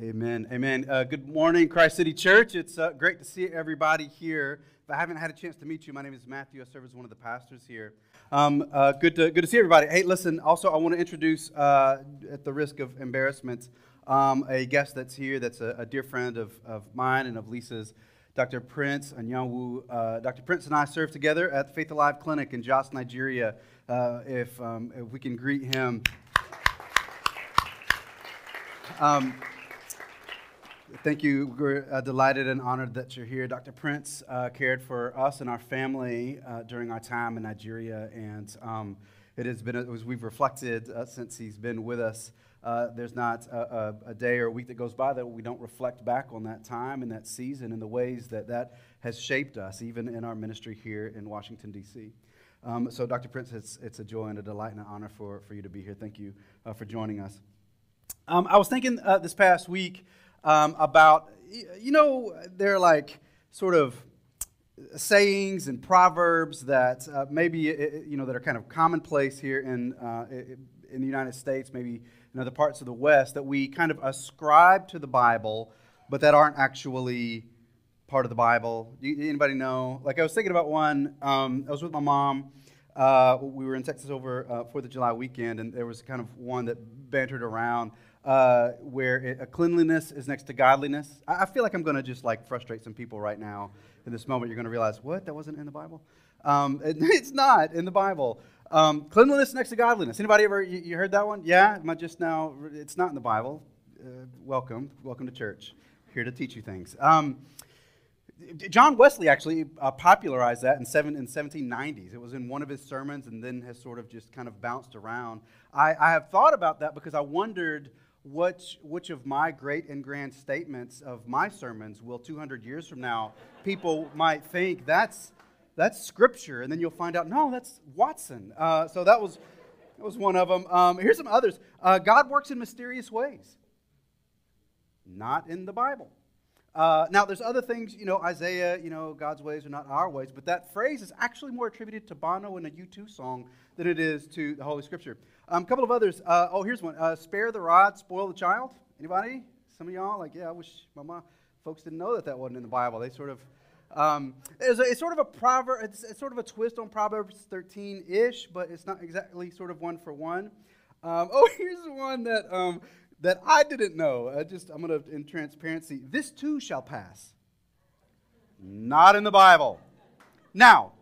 Amen. Amen. Uh, good morning, Christ City Church. It's uh, great to see everybody here. If I haven't had a chance to meet you, my name is Matthew. I serve as one of the pastors here. Um, uh, good, to, good to see everybody. Hey, listen, also, I want to introduce, uh, at the risk of embarrassment, um, a guest that's here that's a, a, dear friend of, of mine and of Lisa's, Dr. Prince Anyanwu. Uh, Dr. Prince and I serve together at the Faith Alive Clinic in Jos, Nigeria. Uh, if, um, if we can greet him. Um, Thank you. We're uh, delighted and honored that you're here. Dr. Prince uh, cared for us and our family uh, during our time in Nigeria, and um, it has been, as we've reflected uh, since he's been with us, uh, there's not a, a, a, day or a week that goes by that we don't reflect back on that time and that season and the ways that that has shaped us, even in our ministry here in Washington, D.C. Um, so, Dr. Prince, it's, it's a joy and a delight and an honor for, for you to be here. Thank you uh, for joining us. Um, I was thinking this past week um, about, you know, they're like sort of sayings and proverbs that uh, maybe, you know, that are kind of commonplace here in, uh, in the United States, maybe in other parts of the West, that we kind of ascribe to the Bible, but that aren't actually part of the Bible. Anybody know? Like I was thinking about one. Um, I was with my mom. Uh, we were in Texas over uh, Fourth of July weekend, and there was kind of one that bantered around uh, where it, a cleanliness is next to godliness. I, I feel like I'm going to just like frustrate some people right now. In this moment, you're going to realize, what? That wasn't in the Bible? Um, it, it's not in the Bible. Um, cleanliness next to godliness. Anybody ever, you, you, heard that one? Yeah? Am I just now, it's not in the Bible. Uh, welcome. Welcome to church. Here to teach you things. Um, John Wesley actually uh, popularized that in, seven, in 1790s. It was in one of his sermons and then has sort of just kind of bounced around. I, I have thought about that because I wondered which, which of my great and grand statements of my sermons will 200 years from now people might think that's, that's scripture and then you'll find out no that's watson. Uh, so that was, that was one of them um, here's some others. Uh, god works in mysterious ways. Not in the bible. Uh, now there's other things you know isaiah you know god's ways are not our ways but that phrase is actually more attributed to bono in a u2 song than it is to the holy scripture a um, couple of others. Uh, oh, here's one. Uh, spare the rod, spoil the child. Anybody? Some of y'all like, yeah, I wish my mom, folks didn't know that that wasn't in the Bible. They sort of, um, it's, a, it's, sort of a proverb. It's, it's, sort of a twist on Proverbs 13-ish, but it's not exactly sort of one for one. Um, oh, here's one that um, that I didn't know. I just I'm gonna in transparency. This too shall pass. Not in the Bible. Now,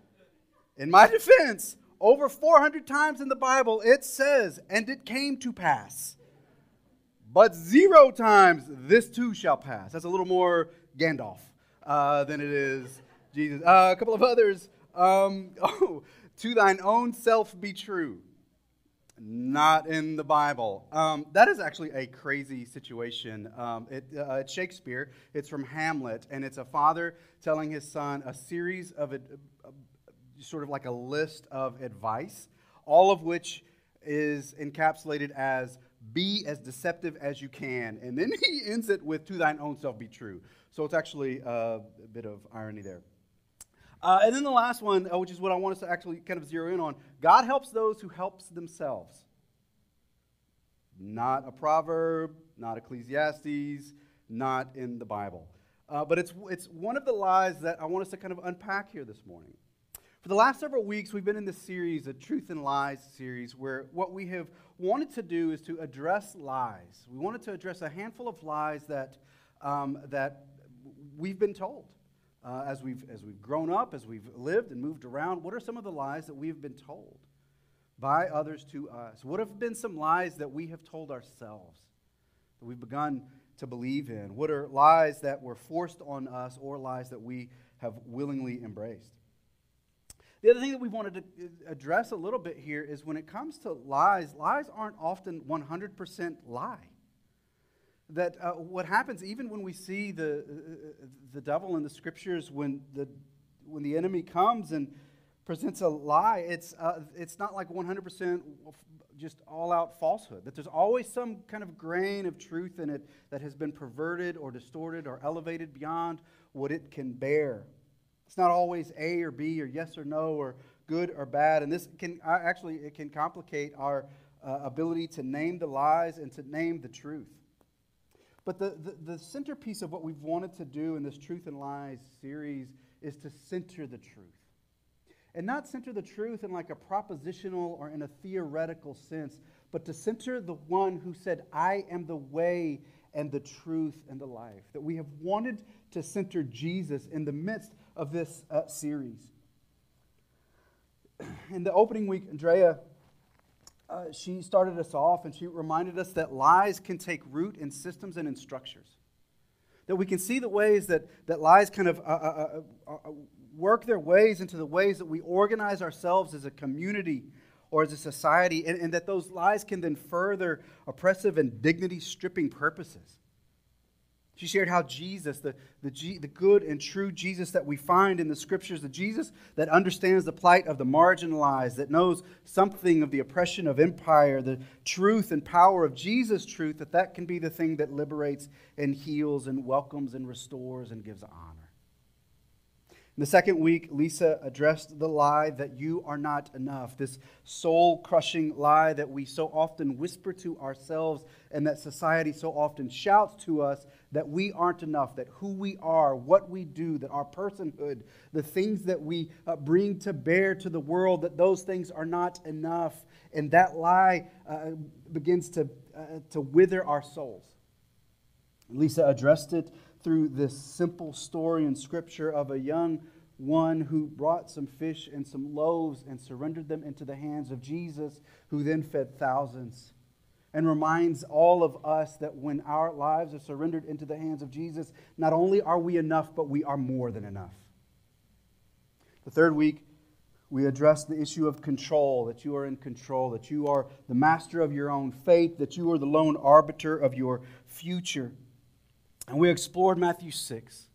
in my defense, over 400 times in the Bible, it says, and it came to pass. But zero times, this too shall pass. That's a little more Gandalf uh, than it is Jesus. Uh, a couple of others. Um, oh, to thine own self be true. Not in the Bible. Um, that is actually a crazy situation. Um, it, uh, it's Shakespeare. It's from Hamlet, and it's a father telling his son a series of sort of like a list of advice, all of which is encapsulated as be as deceptive as you can. And then he ends it with to thine own self be true. So it's actually a bit of irony there. Uh, and then the last one, uh, which is what I want us to actually kind of zero in on God helps those who helps themselves. Not a proverb, not Ecclesiastes, not in the Bible. Uh, but it's, it's one of the lies that I want us to kind of unpack here this morning. For the last several weeks, we've been in this series, a Truth and Lies series, where what we have wanted to do is to address lies. We wanted to address a handful of lies that, um, that we've been told. Uh, as, we've, as we've grown up, as we've lived and moved around, what are some of the lies that we've been told by others to us? What have been some lies that we have told ourselves that we've begun to believe in? What are lies that were forced on us or lies that we have willingly embraced? The other thing that we wanted to uh, address a little bit here is when it comes to lies, lies aren't often 100% lie. That uh, what happens, even when we see the, uh, the devil in the scriptures, when the, when the enemy comes and presents a lie, it's, uh, it's not like 100% just all out falsehood. That there's always some kind of grain of truth in it that has been perverted or distorted or elevated beyond what it can bear. It's not always A or B or yes or no or good or bad. And this can actually it can complicate our uh, ability to name the lies and to name the truth. But the, the, the centerpiece of what we've wanted to do in this Truth and Lies series is to center the truth. And not center the truth in like a propositional or in a theoretical sense, but to center the one who said, I am the way and the truth and the life. That we have wanted to center Jesus in the midst of this uh, series. In the opening week, Andrea, uh, she started us off and she reminded us that lies can take root in systems and in structures. That we can see the ways that, that lies kind of uh, uh, uh, uh work their ways into the ways that we organize ourselves as a community or as a society, and, and that those lies can then further oppressive and dignity stripping purposes. She shared how Jesus, the, the, G, the good and true Jesus that we find in the scriptures, the Jesus that understands the plight of the marginalized, that knows something of the oppression of empire, the truth and power of Jesus' truth, that that can be the thing that liberates and heals and welcomes and restores and gives honor. The second week, Lisa addressed the lie that you are not enough, this soul crushing lie that we so often whisper to ourselves and that society so often shouts to us that we aren't enough, that who we are, what we do, that our personhood, the things that we uh, bring to bear to the world, that those things are not enough. And that lie uh, begins to, uh, to wither our souls. Lisa addressed it through this simple story in Scripture of a young one who brought some fish and some loaves and surrendered them into the hands of Jesus, who then fed thousands. And reminds all of us that when our lives are surrendered into the hands of Jesus, not only are we enough, but we are more than enough. The third week, we address the issue of control, that you are in control, that you are the master of your own fate, that you are the lone arbiter of your future. And we explored Matthew 6,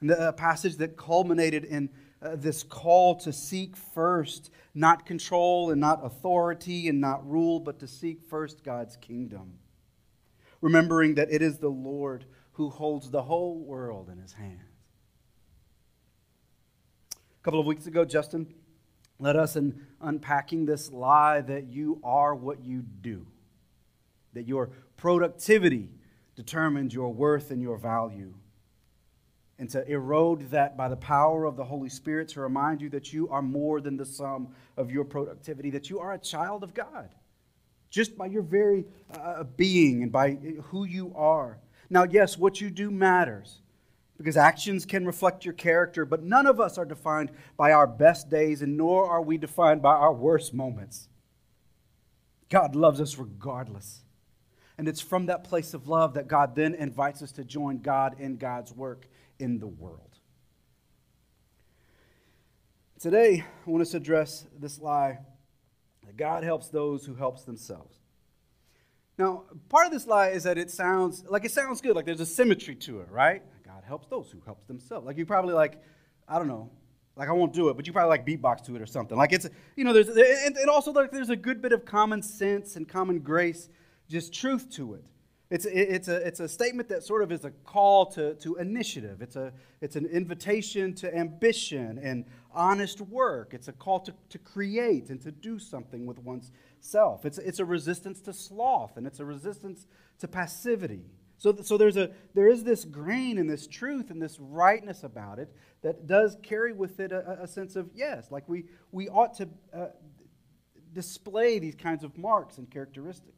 and the passage that culminated in uh, this call to seek first, not control and not authority and not rule, but to seek first God's kingdom. Remembering that it is the Lord who holds the whole world in his hands. A couple of weeks ago, Justin led us in unpacking this lie that you are what you do, that your productivity determines your worth and your value. And to erode that by the power of the Holy Spirit to remind you that you are more than the sum of your productivity, that you are a child of God, just by your very uh, being and by who you are. Now, yes, what you do matters because actions can reflect your character, but none of us are defined by our best days, and nor are we defined by our worst moments. God loves us regardless. And it's from that place of love that God then invites us to join God in God's work in the world. Today, I want us to address this lie that God helps those who helps themselves. Now, part of this lie is that it sounds like it sounds good, like there's a symmetry to it, right? God helps those who helps themselves. Like you probably like, I don't know, like I won't do it, but you probably like beatbox to it or something. Like it's, you know, there's and, and also like there's a good bit of common sense and common grace just truth to it. It's, it's, a, it's a statement that sort of is a call to, to initiative. It's, a, it's an invitation to ambition and honest work. It's a call to, to create and to do something with one's self. It's, it's a resistance to sloth and it's a resistance to passivity. So, so there's a, there is this grain and this truth and this rightness about it that does carry with it a, a sense of yes, like we, we ought to uh, display these kinds of marks and characteristics.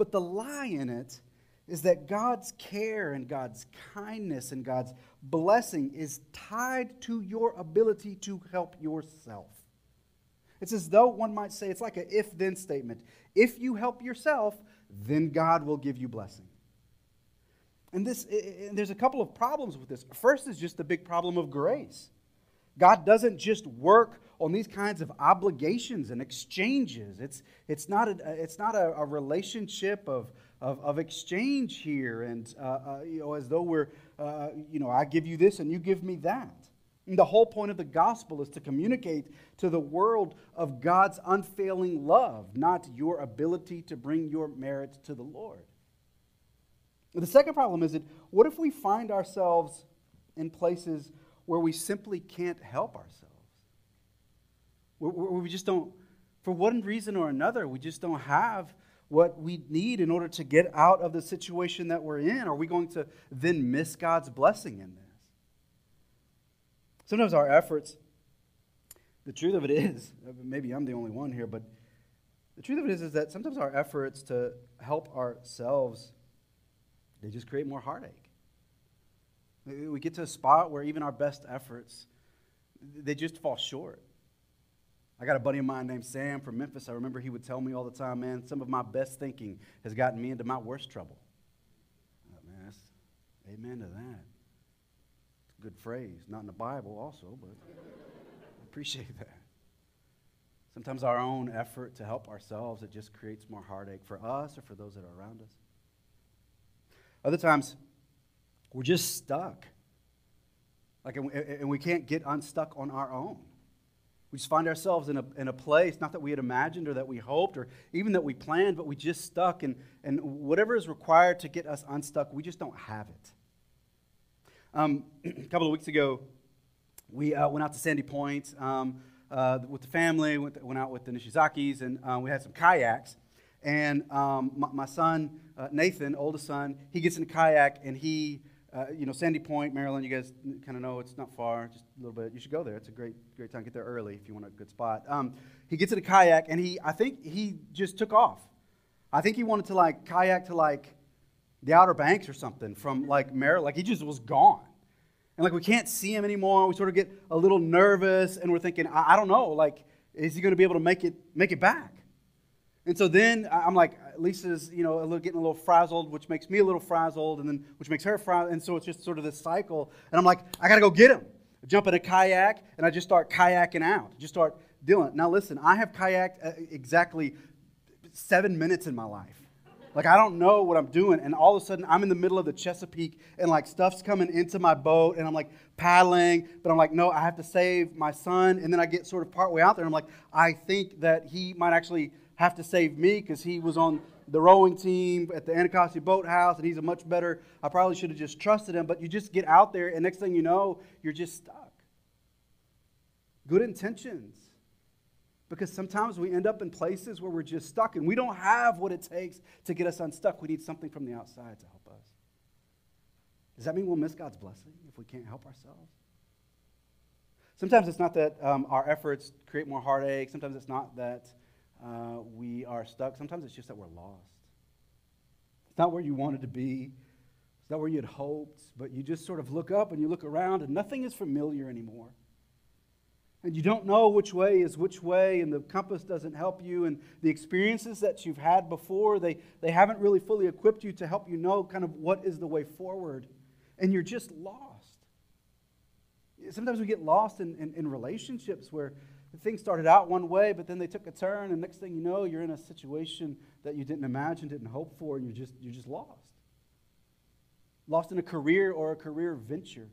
But the lie in it is that God's care and God's kindness and God's blessing is tied to your ability to help yourself. It's as though one might say it's like an if then statement. If you help yourself, then God will give you blessing. And this and there's a couple of problems with this. First is just the big problem of grace. God doesn't just work on these kinds of obligations and exchanges. It's, it's not a, it's not a, a relationship of, of, of, exchange here, and uh, uh, you know, as though we're, uh, you know, I give you this and you give me that. And the whole point of the gospel is to communicate to the world of God's unfailing love, not your ability to bring your merit to the Lord. The second problem is that what if we find ourselves in places where we simply can't help ourselves? Where we just don't, for one reason or another, we just don't have what we need in order to get out of the situation that we're in? Are we going to then miss God's blessing in this? Sometimes our efforts, the truth of it is, maybe I'm the only one here, but the truth of it is, is that sometimes our efforts to help ourselves, they just create more heartache. We get to a spot where even our best efforts, they just fall short. I got a buddy of mine named Sam from Memphis. I remember he would tell me all the time, man, some of my best thinking has gotten me into my worst trouble. Man, that's, amen to that. Good phrase. Not in the Bible, also, but I appreciate that. Sometimes our own effort to help ourselves, it just creates more heartache for us or for those that are around us. Other times, we're just stuck. Like, and we can't get unstuck on our own. We just find ourselves in a, in a place, not that we had imagined or that we hoped or even that we planned, but we just stuck. And, and whatever is required to get us unstuck, we just don't have it. Um, a couple of weeks ago, we uh, went out to Sandy Point um, uh, with the family, went, went, out with the Nishizakis, and uh, we had some kayaks. And um, my, my, son, uh, Nathan, oldest son, he gets in a kayak and he uh, you know, Sandy Point, Maryland, you guys kind of know it's not far, just a little bit. You should go there. It's a great, great time. Get there early if you want a good spot. Um, he gets in a kayak, and he, I think he just took off. I think he wanted to like kayak to like the Outer Banks or something from like Maryland. Like he just was gone, and like we can't see him anymore. We sort of get a little nervous, and we're thinking, I, I don't know, like is he going to be able to make it make it back? And so then I'm like, Lisa's, you know, a little, getting a little frazzled, which makes me a little frazzled, and then which makes her frazzled. And so it's just sort of this cycle. And I'm like, I got to go get him. I jump in a kayak, and I just start kayaking out. Just start doing. Now, listen, I have kayaked uh, exactly seven minutes in my life. Like, I don't know what I'm doing. And all of a sudden, I'm in the middle of the Chesapeake, and like stuff's coming into my boat, and I'm like paddling, but I'm like, no, I have to save my son. And then I get sort of partway out there, and I'm like, I think that he might actually have to save me because he was on the rowing team at the Anacostia Boathouse and he's a much better. I probably should have just trusted him, but you just get out there and next thing you know, you're just stuck. Good intentions. Because sometimes we end up in places where we're just stuck and we don't have what it takes to get us unstuck. We need something from the outside to help us. Does that mean we'll miss God's blessing if we can't help ourselves? Sometimes it's not that um, our efforts create more heartache. Sometimes it's not that uh, we are stuck. Sometimes it's just that we're lost. It's not where you wanted to be, it's not where you had hoped, but you just sort of look up and you look around and nothing is familiar anymore. And you don't know which way is which way, and the compass doesn't help you. And the experiences that you've had before, they, they haven't really fully equipped you to help you know kind of what is the way forward. And you're just lost. Sometimes we get lost in, in, in relationships where things started out one way, but then they took a turn, and next thing you know, you're in a situation that you didn't imagine, didn't hope for, and you're just, you're just lost. Lost in a career or a career venture.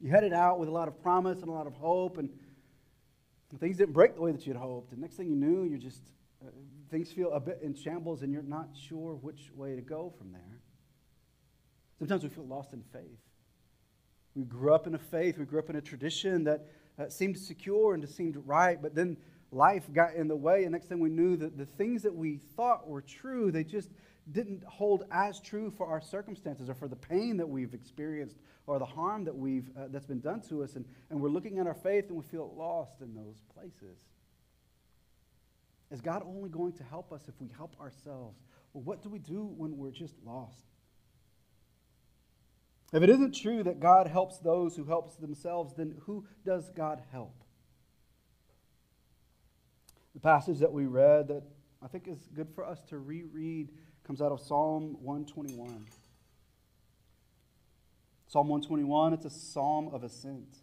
You headed out with a lot of promise and a lot of hope, and things didn't break the way that you'd hoped. And next thing you knew, you're just, uh, things feel a bit in shambles, and you're not sure which way to go from there. Sometimes we feel lost in faith. We grew up in a faith, we grew up in a tradition that uh, seemed secure and seemed right, but then life got in the way, and next thing we knew, that the things that we thought were true, they just didn't hold as true for our circumstances or for the pain that we've experienced or the harm that we've uh, that's been done to us and, and we're looking at our faith and we feel lost in those places. Is god only going to help us if we help ourselves? Well what do we do when we're just lost if it isn't true that God helps those who helps themselves, then who does God help? The passage that we read that I think is good for us to reread comes out of Psalm 121. Psalm 121, it's a psalm of ascent.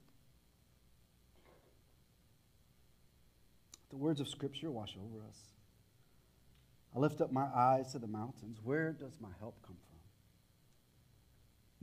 The words of Scripture wash over us. I lift up my eyes to the mountains. Where does my help come from?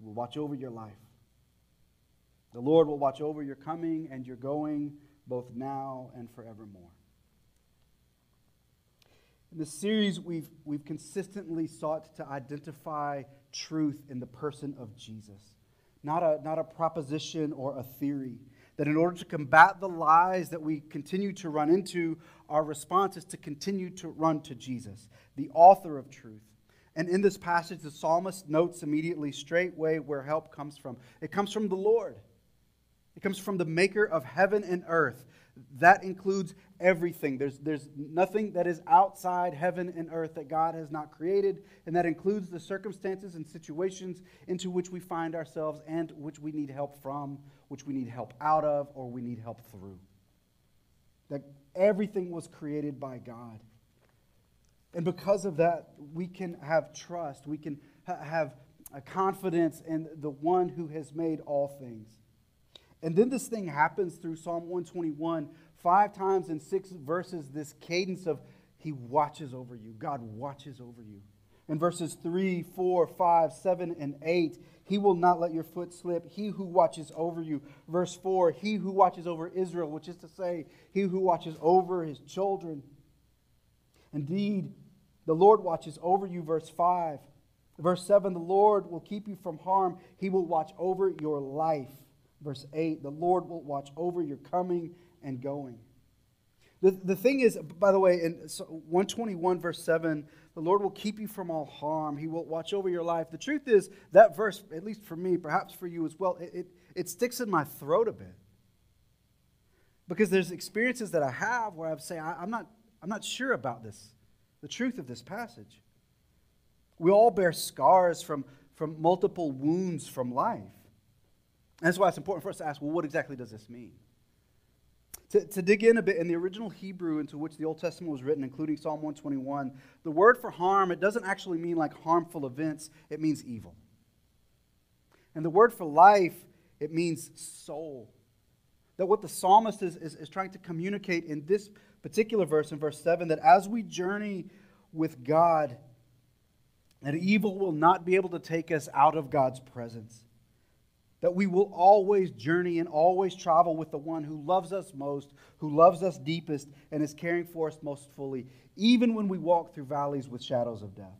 Will watch over your life. The Lord will watch over your coming and your going, both now and forevermore. In this series, we've, we've consistently sought to identify truth in the person of Jesus, not a, not a proposition or a theory. That in order to combat the lies that we continue to run into, our response is to continue to run to Jesus, the author of truth. And in this passage, the psalmist notes immediately, straightway, where help comes from. It comes from the Lord, it comes from the maker of heaven and earth. That includes everything. There's, there's nothing that is outside heaven and earth that God has not created, and that includes the circumstances and situations into which we find ourselves and which we need help from, which we need help out of, or we need help through. That everything was created by God. And because of that, we can have trust. We can ha- have a confidence in the one who has made all things. And then this thing happens through Psalm 121, five times in six verses, this cadence of He watches over you. God watches over you. In verses 3, 4, 5, 7, and 8, He will not let your foot slip. He who watches over you. Verse 4, He who watches over Israel, which is to say, He who watches over His children. Indeed, the Lord watches over you, verse 5. Verse 7 The Lord will keep you from harm, He will watch over your life. Verse 8 The Lord will watch over your coming and going. The, the thing is, by the way, in 121, verse 7, the Lord will keep you from all harm. He will watch over your life. The truth is, that verse, at least for me, perhaps for you as well, it, it, it sticks in my throat a bit. Because there's experiences that I have where I say, I, I'm, not, I'm not sure about this the truth of this passage. We all bear scars from, from multiple wounds from life. That's why it's important for us to ask well, what exactly does this mean? To, to dig in a bit in the original Hebrew into which the Old Testament was written, including Psalm 121, the word for harm, it doesn't actually mean like harmful events, it means evil. And the word for life, it means soul. That what the psalmist is, is, is trying to communicate in this particular verse in verse 7 that as we journey with God, that evil will not be able to take us out of God's presence. That we will always journey and always travel with the one who loves us most, who loves us deepest, and is caring for us most fully, even when we walk through valleys with shadows of death.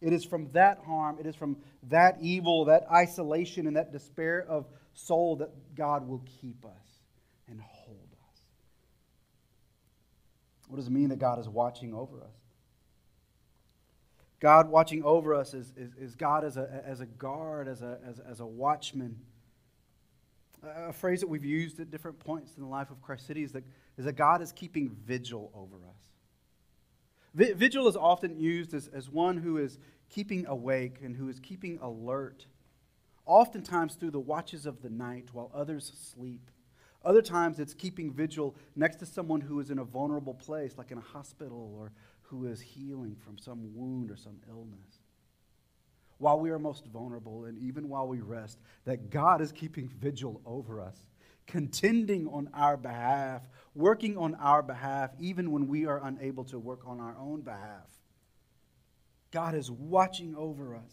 It is from that harm, it is from that evil, that isolation, and that despair of soul that God will keep us and hold us. what does it mean that God is watching over us? God watching over us is, is, is God as a, as a guard, as a, as, as a watchman. A phrase that we've used at different points in the life of Christ City is that, is that God is keeping vigil over us. Vigil is often used as, as one who is keeping awake and who is keeping alert, oftentimes through the watches of the night while others sleep. Other times it's keeping vigil next to someone who is in a vulnerable place, like in a hospital or who is healing from some wound or some illness. While we are most vulnerable and even while we rest, that God is keeping vigil over us, contending on our behalf, working on our behalf, even when we are unable to work on our own behalf. God is watching over us,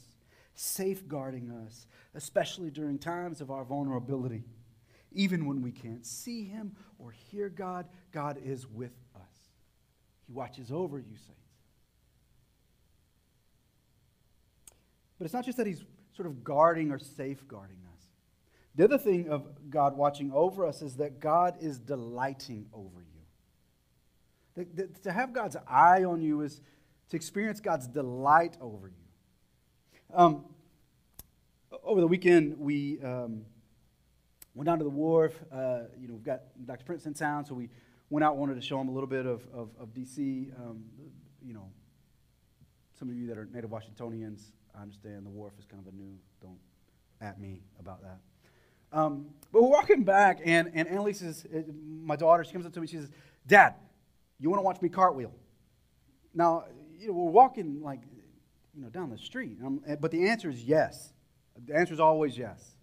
safeguarding us, especially during times of our vulnerability. Even when we can't see him or hear God, God is with us. He watches over you, saints. But it's not just that he's sort of guarding or safeguarding us. The other thing of God watching over us is that God is delighting over you. to have God's eye on you is to experience God's delight over you. Um, over the weekend, we um, Went down to the wharf. Uh, you know, we've got Dr. Prince in town, so we went out, wanted to show him a little bit of, of, of D.C. Um, you know, some of you that are native Washingtonians, I understand the wharf is kind of a new, don't at me about that. Um, but we're walking back, and, and Annalise is, uh, my daughter, she comes up to me, she says, Dad, you want to watch me cartwheel? Now, you know, we're walking like, you know, down the street, but the answer is yes. The answer is always yes.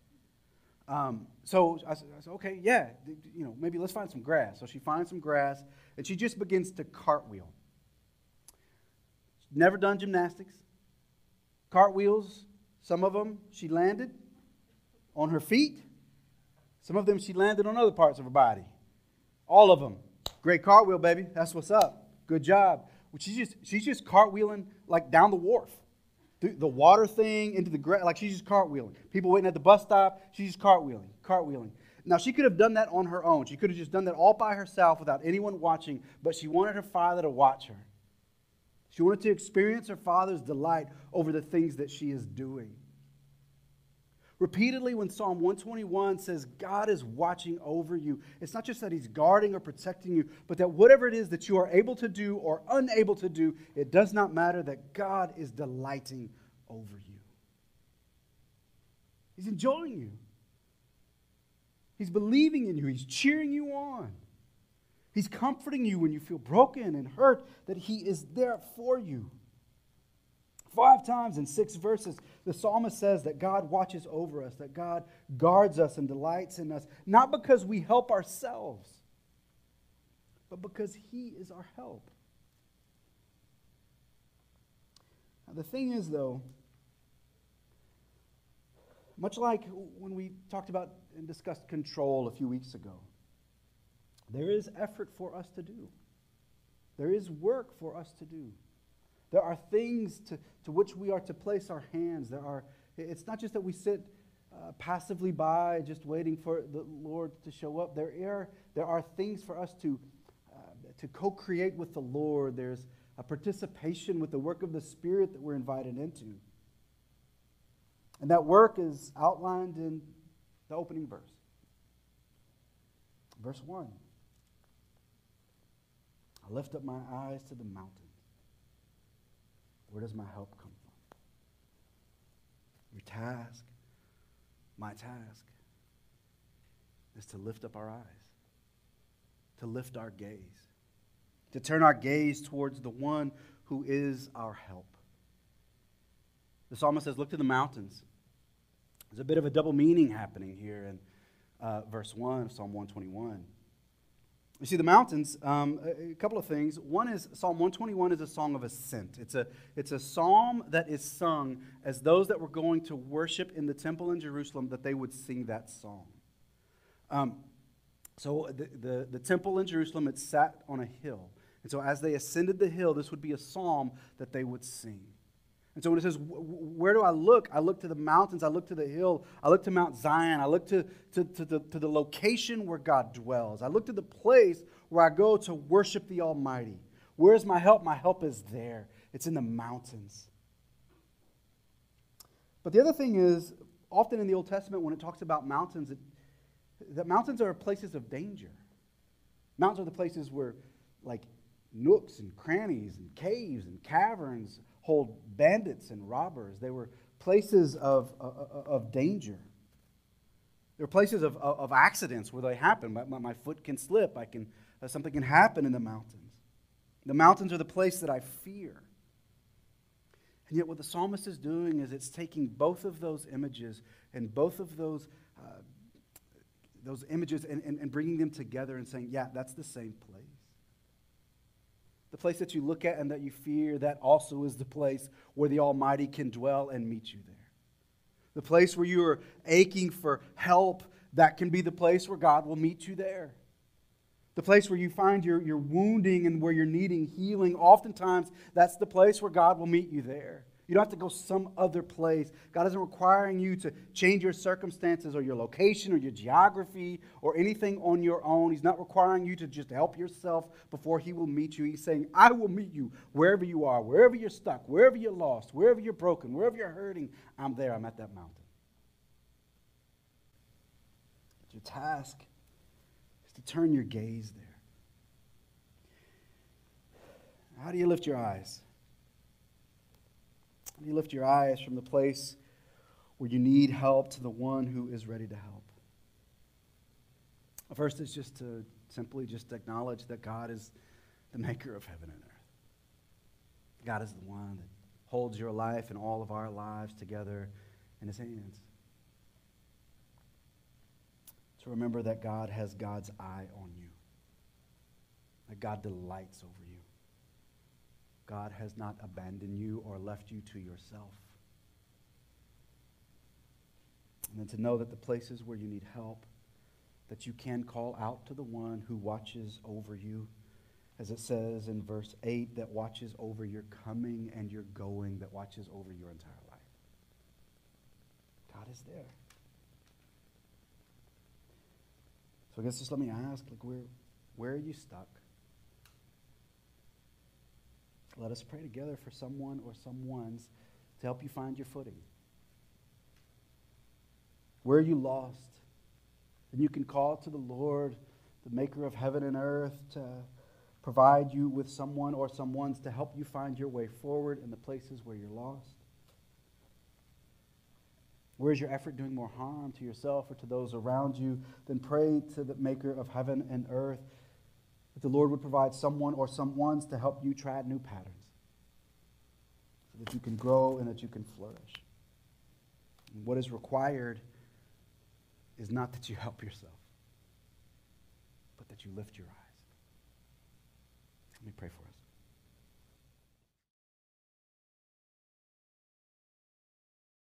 Um, so I said, I said, okay, yeah, you know, maybe let's find some grass. So she finds some grass, and she just begins to cartwheel. Never done gymnastics. Cartwheels, some of them she landed on her feet. Some of them she landed on other parts of her body. All of them. Great cartwheel, baby. That's what's up. Good job. She's just, she's just cartwheeling like down the wharf. The water thing into the grass, like she's just cartwheeling. People waiting at the bus stop, she's just cartwheeling, cartwheeling. Now, she could have done that on her own. She could have just done that all by herself without anyone watching, but she wanted her father to watch her. She wanted to experience her father's delight over the things that she is doing. Repeatedly, when Psalm 121 says God is watching over you, it's not just that He's guarding or protecting you, but that whatever it is that you are able to do or unable to do, it does not matter that God is delighting over you. He's enjoying you, He's believing in you, He's cheering you on. He's comforting you when you feel broken and hurt, that He is there for you. Five times in six verses, the psalmist says that God watches over us, that God guards us and delights in us, not because we help ourselves, but because He is our help. Now, the thing is, though, much like when we talked about and discussed control a few weeks ago, there is effort for us to do. There is work for us to do. There are things to, to which we are to place our hands. There are, it's not just that we sit uh, passively by just waiting for the Lord to show up. There are, there are things for us to, uh, to co create with the Lord. There's a participation with the work of the Spirit that we're invited into. And that work is outlined in the opening verse. Verse 1. I lift up my eyes to the mountain. Where does my help come from? Your task, my task, is to lift up our eyes, to lift our gaze, to turn our gaze towards the one who is our help. The psalmist says, Look to the mountains. There's a bit of a double meaning happening here in uh, verse 1 of Psalm 121. You see, the mountains, um, a, couple of things. One is Psalm 121 is a song of ascent. It's a, it's a psalm that is sung as those that were going to worship in the temple in Jerusalem, that they would sing that song. Um, so the, the, the temple in Jerusalem, it sat on a hill. And so as they ascended the hill, this would be a psalm that they would sing. And so when it says, Where do I look? I look to the mountains, I look to the hill, I look to Mount Zion, I look to, to, to, the, to the location where God dwells. I look to the place where I go to worship the Almighty. Where's my help? My help is there, it's in the mountains. But the other thing is, often in the Old Testament, when it talks about mountains, it, that mountains are places of danger. Mountains are the places where, like, nooks and crannies and caves and caverns hold bandits and robbers. They were places of, of, of danger. They were places of, of, accidents where they happen. My, my, my foot can slip. I can, uh, something can happen in the mountains. The mountains are the place that I fear. And yet, what the psalmist is doing is it's taking both of those images and both of those, uh, those images and, and, and bringing them together and saying, yeah, that's the same place. The place that you look at and that you fear, that also is the place where the Almighty can dwell and meet you there. The place where you are aching for help, that can be the place where God will meet you there. The place where you find your, your wounding and where you're needing healing, oftentimes that's the place where God will meet you there. You don't have to go some other place. God isn't requiring you to change your circumstances or your location or your geography or anything on your own. He's not requiring you to just help yourself before He will meet you. He's saying, I will meet you wherever you are, wherever you're stuck, wherever you're lost, wherever you're broken, wherever you're hurting. I'm there. I'm at that mountain. But your task is to turn your gaze there. How do you lift your eyes? You lift your eyes from the place where you need help to the one who is ready to help. First is just to simply just acknowledge that God is the maker of heaven and earth. God is the one that holds your life and all of our lives together in his hands. to remember that God has God's eye on you, that God delights over you. God has not abandoned you or left you to yourself. And then to know that the places where you need help, that you can call out to the one who watches over you, as it says in verse 8, that watches over your coming and your going, that watches over your entire life. God is there. So I guess just let me ask, like, where, where are you stuck? Let us pray together for someone or someone's to help you find your footing. Where are you lost? And you can call to the Lord, the maker of heaven and earth, to provide you with someone or someone's to help you find your way forward in the places where you're lost. Where is your effort doing more harm to yourself or to those around you? Then pray to the maker of heaven and earth that the Lord would provide someone or someone's to help you tread new patterns so that you can grow and that you can flourish. And what is required is not that you help yourself, but that you lift your eyes. Let me pray for us.